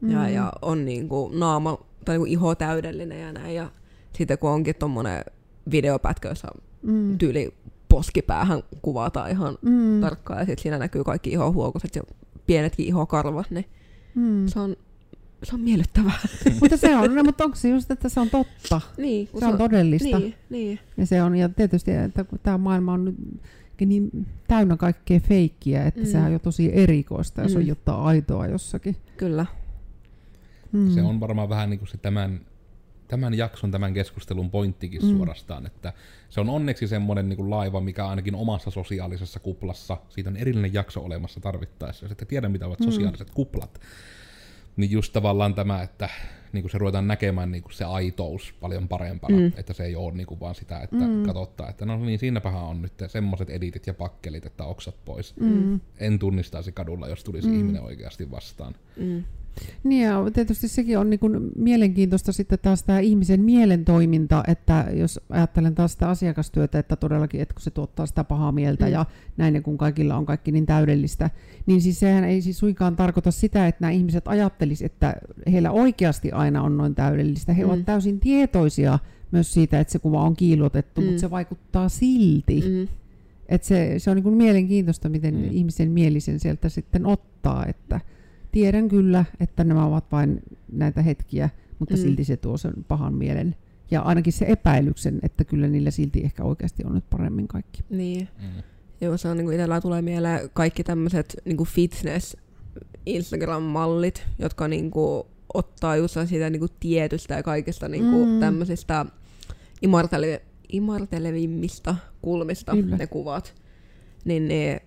mm. ja, ja on niinku naama tai niinku iho täydellinen ja näin. Ja sitten kun onkin tuommoinen videopätkä, jossa mm. tyyli poskipäähän kuvataan ihan mm. tarkkaan ja sitten siinä näkyy kaikki ihohuokoset ja pienetkin ihokarvat, niin mm. se on se on miellyttävää. <laughs> mutta se on, no, mutta onko se just, että se on totta? Niin. Se on todellista. Niin, niin. Ja se on, ja tietysti, että kun tämä maailma on nyt niin täynnä kaikkea feikkiä, että mm. sehän on jo tosi erikoista, jos mm. on jotain aitoa jossakin. Kyllä. Mm. Se on varmaan vähän niin kuin se tämän tämän jakson, tämän keskustelun pointtikin mm. suorastaan, että se on onneksi semmoinen niin kuin laiva, mikä ainakin omassa sosiaalisessa kuplassa, siitä on erillinen jakso olemassa tarvittaessa, että tiedän mitä ovat mm. sosiaaliset kuplat, niin just tavallaan tämä, että niin kuin se ruvetaan näkemään niin kuin se aitous paljon parempana, mm. että se ei ole niin kuin vaan sitä, että mm. katsottaa, että no niin, siinäpähän on nyt semmoiset editit ja pakkelit, että oksat pois. Mm. En tunnistaisi kadulla, jos tulisi mm. ihminen oikeasti vastaan. Mm. Niin ja tietysti sekin on niin kuin mielenkiintoista sitten taas tämä ihmisen mielen toiminta, että jos ajattelen taas sitä asiakastyötä, että todellakin, että kun se tuottaa sitä pahaa mieltä mm. ja näin, kun kaikilla on kaikki niin täydellistä, niin siis sehän ei siis suinkaan tarkoita sitä, että nämä ihmiset ajattelisivat, että heillä oikeasti aina on noin täydellistä. He mm. ovat täysin tietoisia myös siitä, että se kuva on kiilotettu, mm. mutta se vaikuttaa silti. Mm. Et se, se on niin kuin mielenkiintoista, miten mm. ihmisen mielisen sieltä sitten ottaa, että tiedän kyllä, että nämä ovat vain näitä hetkiä, mutta mm. silti se tuo sen pahan mielen. Ja ainakin se epäilyksen, että kyllä niillä silti ehkä oikeasti on nyt paremmin kaikki. Niin. Mm. Joo, se on niin kuin itsellä tulee mieleen kaikki tämmöiset niin fitness Instagram-mallit, jotka niin kuin ottaa just siitä niin kuin tietystä ja kaikista niin kuin mm. tämmöisistä imartele- imartelevimmista kulmista Kyllä. ne kuvat. Niin ne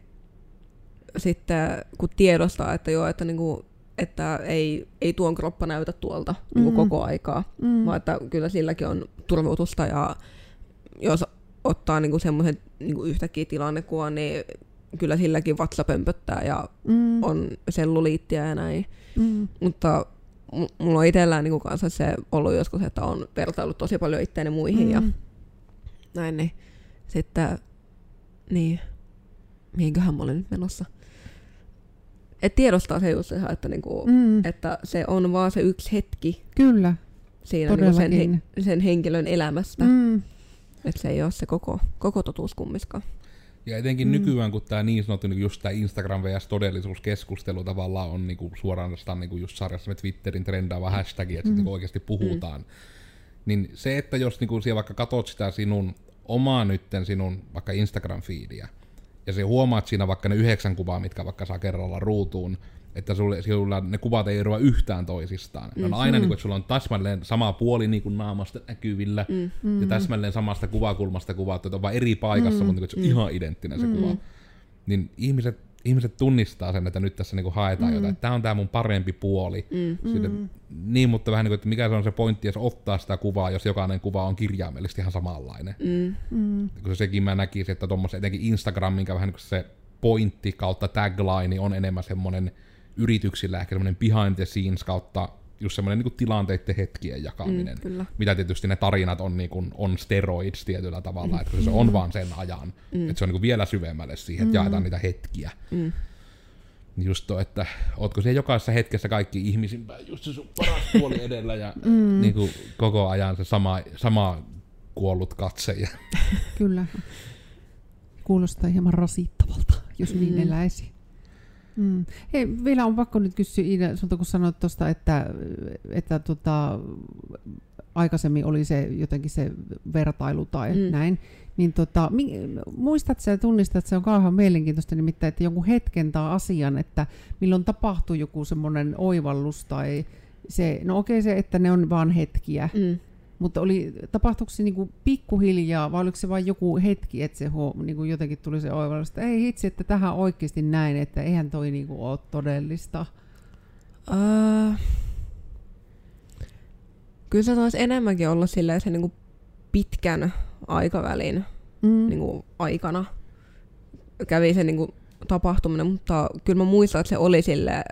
sitten kun tiedostaa, että joo, että, niinku, että ei, ei tuon kroppa näytä tuolta mm. niinku koko aikaa, mm. vaan että kyllä silläkin on turvutusta ja jos ottaa niinku semmoisen niinku yhtäkkiä tilannekuvan, niin kyllä silläkin vatsa pömpöttää ja mm. on selluliittiä ja näin. Mm. Mutta mulla on itsellään niinku kanssa se ollut joskus, että on vertaillut tosi paljon itteeni muihin mm. ja näin, niin sitten niin, mihinköhän mä olen nyt menossa? Et tiedostaa se just ihan, että, niinku, mm. että se on vaan se yksi hetki. Kyllä. Siinä niinku sen, he, sen henkilön elämästä. Mm. Että se ei ole se koko, koko totuus kummiskaan. Ja etenkin mm. nykyään, kun tämä niin sanottu niin just tämä Instagram vs. todellisuuskeskustelu tavallaan on niin suoraan niin just sarjassa Twitterin trendaava hashtag, että mm. niin oikeasti puhutaan. Mm. Niin se, että jos niin siellä vaikka katsot sitä sinun omaa nytten sinun vaikka Instagram-fiidiä, ja se huomaat siinä vaikka ne yhdeksän kuvaa, mitkä vaikka saa kerralla ruutuun, että sulle, sulla ne kuvat ei eroa yhtään toisistaan. Mm. Ne on aina mm. niin kuin, että sulla on täsmälleen sama puoli niin kuin naamasta näkyvillä, mm. Mm. ja täsmälleen samasta kuvakulmasta kuvat, että on vain eri paikassa, mm. mutta niin kuin, se on mm. ihan identtinen se mm. kuva. Niin ihmiset, ihmiset tunnistaa sen, että nyt tässä niin kuin haetaan mm. jotain, että tämä on tämä mun parempi puoli. Mm. Siitä, mm. Niin, mutta vähän niin kuin, että mikä se on se pointti, jos ottaa sitä kuvaa, jos jokainen kuva on kirjaimellisesti ihan samanlainen. Mm. Mm. Kun sekin mä näkisin, että tuommoisen etenkin Instagramin vähän niin kuin se pointti kautta tagline on enemmän semmoinen yrityksillä ehkä semmoinen behind the scenes kautta just semmoinen niin tilanteiden hetkien jakaminen. Mm, mitä tietysti ne tarinat on, niin kuin, on steroids tietyllä tavalla, mm. että se on vaan sen ajan. Mm. Että se on niin kuin vielä syvemmälle siihen, että mm. jaetaan niitä hetkiä. Mm. Just to, että ootko se jokaisessa hetkessä kaikki ihmisimpään just se sun paras <laughs> puoli edellä ja mm. niin kuin, koko ajan se sama, sama kuollut katse. <laughs> Kyllä. Kuulostaa hieman rasittavalta, jos mm. niin eläisi. Mm. Hei, vielä on pakko nyt kysyä Iida, sulta kun sanoit tuosta, että, että tota, aikaisemmin oli se jotenkin se vertailu tai mm. näin, niin tota, muistat sä ja tunnistat, että se on kauhean mielenkiintoista nimittäin, että jonkun hetken tai asian, että milloin tapahtuu joku semmoinen oivallus tai se, no okei se, että ne on vaan hetkiä, mm. Mutta oli, tapahtuiko se niinku pikkuhiljaa vai oliko se vain joku hetki, että se huom, niinku jotenkin tuli se oivallus, että ei hitsi, että tähän oikeasti näin, että eihän toi niinku ole todellista? Uh, kyllä se taisi enemmänkin olla silleen se niinku pitkän aikavälin mm. niinku aikana kävi se niinku tapahtuminen, mutta kyllä mä muistan, että se oli sille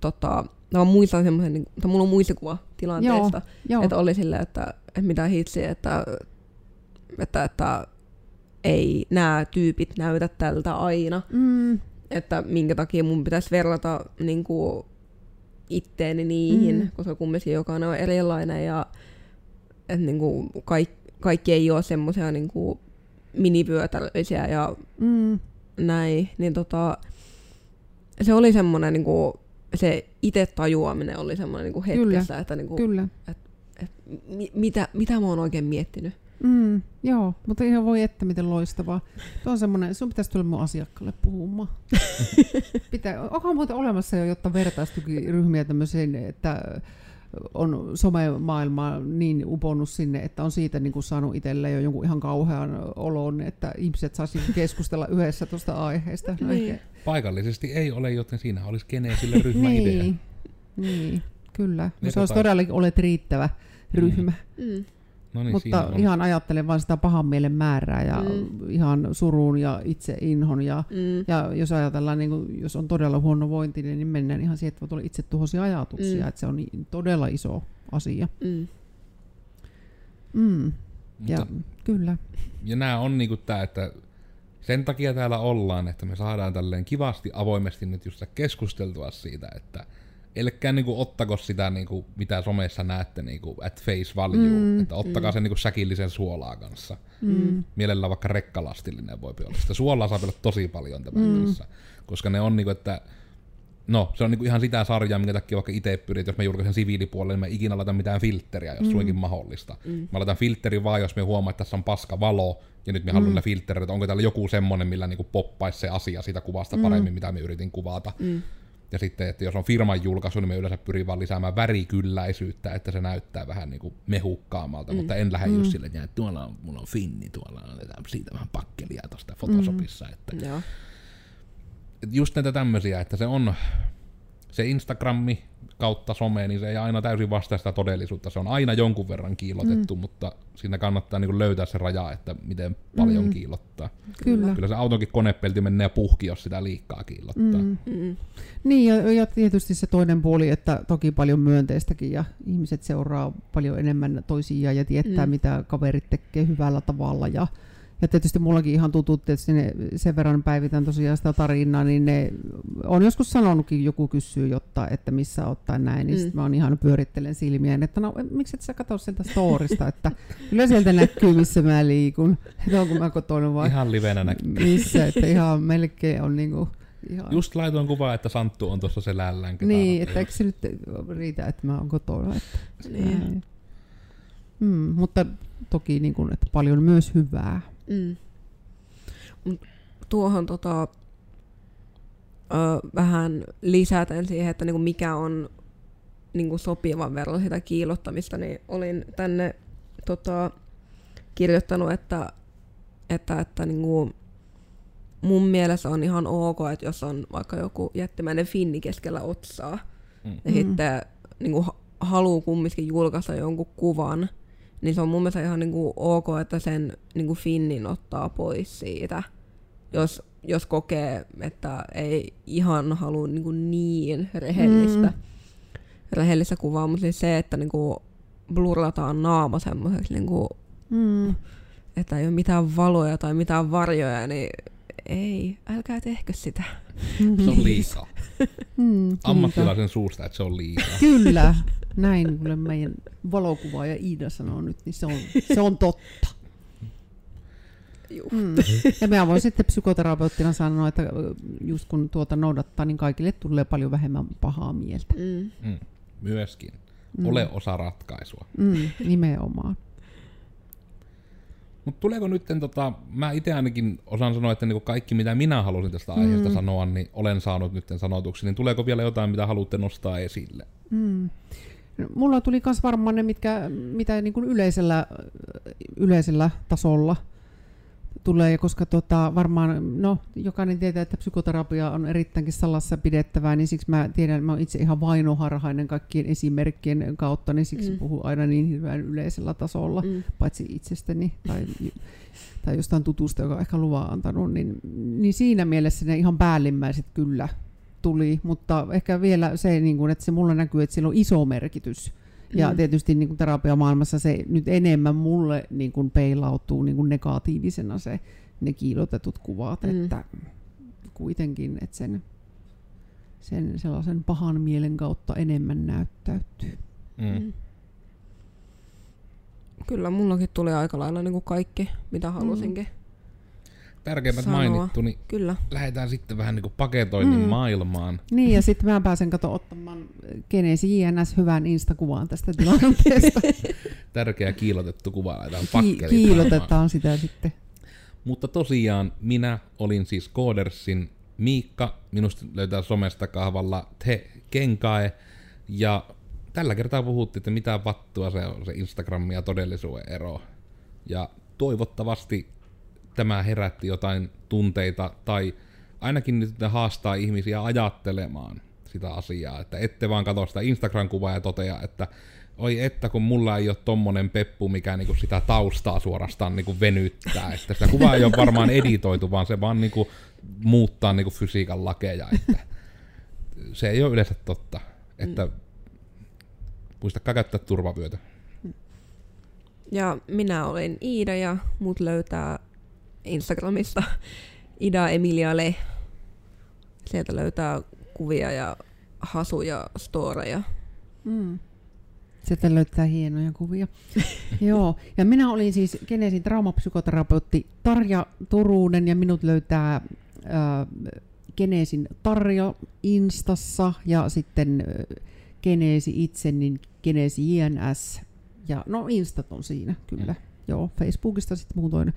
tota, mä muistan semmoisen, niin, tai mulla on muistikuva tilanteesta, joo, että oli silleen, että, että mitä hitsi, että, että, että ei nämä tyypit näytä tältä aina. Mm. Että minkä takia mun pitäisi verrata niin kuin, itteeni niihin, mm. koska kumminkin jokainen on erilainen ja että niin kuin, kaikki, kaikki ei ole semmoisia niin minivyötälöisiä ja mm. näin. Niin tota, se oli semmoinen niin kuin, se itse tajuaminen oli semmoinen niin hetkessä, Kyllä. että, niin kuin, Kyllä. että, että mi, mitä, mitä mä oon oikein miettinyt. Mm, joo, mutta ihan voi että miten loistavaa. Tuo on semmoinen, sun pitäisi tulla mun asiakkaalle puhumaan. <laughs> Pitää, onko muuten olemassa jo, jotta vertaistukiryhmiä tämmöiseen, että on somemaailma niin uponnut sinne, että on siitä niin kuin saanut itselle jo jonkun ihan kauhean olon, että ihmiset saisi keskustella yhdessä tuosta aiheesta. No niin. Paikallisesti ei ole, joten siinä olisi sille <laughs> ryhmäidea. niin, niin, kyllä. No, se olisi todellakin olet riittävä ryhmä. Mm. Mm. No niin, Mutta ihan ajattelen vain sitä pahan mielen määrää ja mm. ihan surun ja itse inhon. Ja, mm. ja jos ajatellaan, niin kuin, jos on todella huono vointi, niin mennään ihan siihen, että voi tulla itse tuhoisia ajatuksia. Mm. Että se on niin, todella iso asia. Mm. Mm. Ja, Mutta, kyllä. Ja nämä on niin kuin tämä, että sen takia täällä ollaan, että me saadaan tälleen kivasti avoimesti nyt just keskusteltua siitä, että – ellekään niinku ottako sitä, niinku, mitä somessa näette niinku, at face value, mm, että ottakaa mm. sen niinku säkillisen suolaa kanssa. Mm. Mielellään vaikka rekkalastillinen voi olla. Sitä suolaa saa olla tosi paljon tämän mm. kanssa, koska ne on niinku, että No, se on niinku ihan sitä sarjaa, minkä takia vaikka itse pyrit, jos mä julkaisen siviilipuolelle, niin mä ikinä laitan mitään filtteriä, jos mm. suinkin mahdollista. Mm. Mä laitan filteri vaan, jos me huomaa, että tässä on paska valo, ja nyt me mm. haluan filtterejä, että onko täällä joku semmonen, millä niinku poppaisi se asia siitä kuvasta mm. paremmin, mitä me yritin kuvata. Mm. Ja sitten, että jos on firman julkaisu, niin me yleensä pyrin vaan lisäämään värikylläisyyttä, että se näyttää vähän niin kuin mehukkaamalta, mm. mutta en lähde mm. just sille, että tuolla on, mulla on finni, tuolla on siitä vähän pakkelia tuosta Photoshopissa. Mm. Että, Joo. että just näitä tämmöisiä, että se on se Instagrammi kautta some, niin se ei aina täysin vastaa sitä todellisuutta. Se on aina jonkun verran kiilotettu, mm. mutta siinä kannattaa niin löytää se raja, että miten paljon mm. kiilottaa. Kyllä. Kyllä se autonkin konepelti menee puhki, jos sitä liikaa kiilottaa. Mm. Mm. Niin, ja, ja tietysti se toinen puoli, että toki paljon myönteistäkin, ja ihmiset seuraa paljon enemmän toisiaan ja tietää, mm. mitä kaverit tekee hyvällä tavalla, ja Ja tietysti mullakin ihan tutut, että ne, sen verran päivitän tosiaan sitä tarinaa, niin ne on joskus sanonutkin, joku kysyy jotta, että missä ottaa näin, niin mm. sit mä oon ihan pyörittelen silmiä, että no miksi et sä katso sieltä storista, että kyllä sieltä näkyy, missä mä liikun, että onko mä kotona vai Ihan livenä näkyy. missä, että ihan melkein on niinku ihan... Just laitoin kuvaa, että Santtu on tuossa selällään. Niin, että eikö se nyt riitä, että mä oon kotona. Että, Niin. mm, mutta toki niin kuin, että paljon myös hyvää. Mm. Mut tuohon tota, ö, vähän lisäten siihen, että niinku mikä on niinku sopivan verran sitä kiilottamista, niin olin tänne tota, kirjoittanut, että, että, että niinku, mun mielestä on ihan ok, että jos on vaikka joku jättimäinen finni keskellä otsaa, Mm. ja sitten niinku, ha- haluaa kumminkin julkaista jonkun kuvan, niin se on mun mielestä ihan niinku ok, että sen niinku finnin ottaa pois siitä, jos, jos kokee, että ei ihan halua niinku niin rehellistä, Mm. rehellistä kuvaa, mutta siis se, että niinku blurrataan naama semmoiseksi, niinku, Mm. että ei ole mitään valoja tai mitään varjoja, niin ei, älkää tehkö sitä. Se on liikaa. <laughs> Mm. Ammattilaisen suusta, että se on liikaa. <laughs> Kyllä, näin kyllä meidän valokuvaaja Iida sanoo nyt, niin se on, se on totta. Juh. Mm. Ja mä voin sitten psykoterapeuttina sanoa, että just kun tuota noudattaa, niin kaikille tulee paljon vähemmän pahaa mieltä. Mm. Mm. Myöskin. Mm. Ole osa ratkaisua. Mm, nimenomaan. Mutta tuleeko nyt, tota, mä itse ainakin osaan sanoa, että niinku kaikki mitä minä halusin tästä aiheesta Mm. sanoa, niin olen saanut nyt sanotuksi. Niin tuleeko vielä jotain, mitä haluatte nostaa esille? Mm. No, Mulla tuli myös varmaan ne, mitkä, mitä niin kuin yleisellä, yleisellä tasolla tulee, koska tota, varmaan, no jokainen tietää, että psykoterapia on erittäinkin salassa pidettävää, niin siksi mä tiedän, mä oon itse ihan vainoharhainen kaikkien esimerkkien kautta, niin siksi Mm. puhun aina niin hirveän yleisellä tasolla, Mm. paitsi itsestäni tai, tai jostain tutusta, joka on ehkä luvan antanut, niin, niin siinä mielessä ne ihan päällimmäiset kyllä tuli, mutta ehkä vielä se, niin kuin, että se mulla näkyy, että sillä on iso merkitys. Ja Mm. tietysti niin kuin terapiamaailmassa se nyt enemmän mulle niin kuin peilautuu niin kuin negatiivisena se, ne kiilotetut kuvat, Mm. että kuitenkin, että sen, sen sellaisen pahan mielen kautta enemmän näyttäytyy. Mm. Mm. Kyllä mullakin tuli aika lailla niin kuin kaikki, mitä halusinkin. Tärkeimmät Sanoa. mainittu, niin Kyllä. lähdetään sitten vähän niin kuin paketoinnin Mm. maailmaan. Niin, ja sitten mä pääsen kato ottamaan Genesi JNS hyvän Insta-kuvan tästä tilanteesta. <laughs> Tärkeä kiilotettu kuva laitetaan Ki- pakkelit kiilotetaan sitä sitten. Mutta tosiaan minä olin siis Koodersin Miikka, minusta löytää somesta kahvalla Te Kenkae, ja tällä kertaa puhuttiin, että mitä vattua se on se Instagram ja todellisuuden ero. Ja toivottavasti tämä herätti jotain tunteita, tai ainakin nyt haastaa ihmisiä ajattelemaan sitä asiaa, että ette vaan katso sitä Instagram-kuvaa ja totea, että oi että kun mulla ei ole tommonen peppu, mikä niinku sitä taustaa suorastaan niinku venyttää, että sitä kuvaa ei ole varmaan editoitu, vaan se vaan niinku muuttaa niinku fysiikan lakeja, että se ei ole yleensä totta, että mm. muistakaa käyttää turvavyötä. Ja minä olen Iida ja mut löytää Instagramista Ida Emilia Le. Sieltä löytää kuvia ja hasuja, storeja. Mm. Sieltä löytää hienoja kuvia. <laughs> Joo, ja minä olin siis Genesin traumapsykoterapeutti Tarja Turunen ja minut löytää äh, Genesin Tarja Instassa ja sitten äh, Genesi itse, niin Genesi JNS. Ja no Instat on siinä kyllä. Joo, Facebookista sitten muutoin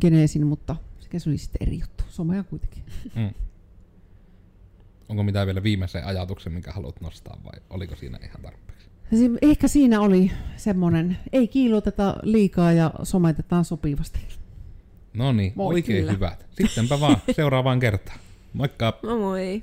Genesin, mutta sekä se oli sitten eri juttu. Somea kuitenkin. Mm. Onko mitään vielä viimeisen ajatuksen, minkä haluat nostaa vai oliko siinä ihan tarpeeksi? Si- Ehkä siinä oli semmoinen, ei kiiloteta liikaa ja sometetaan sopivasti. No niin, oikein kyllä. hyvät. Sittenpä vaan <laughs> seuraavaan kertaan. Moikka! No moi!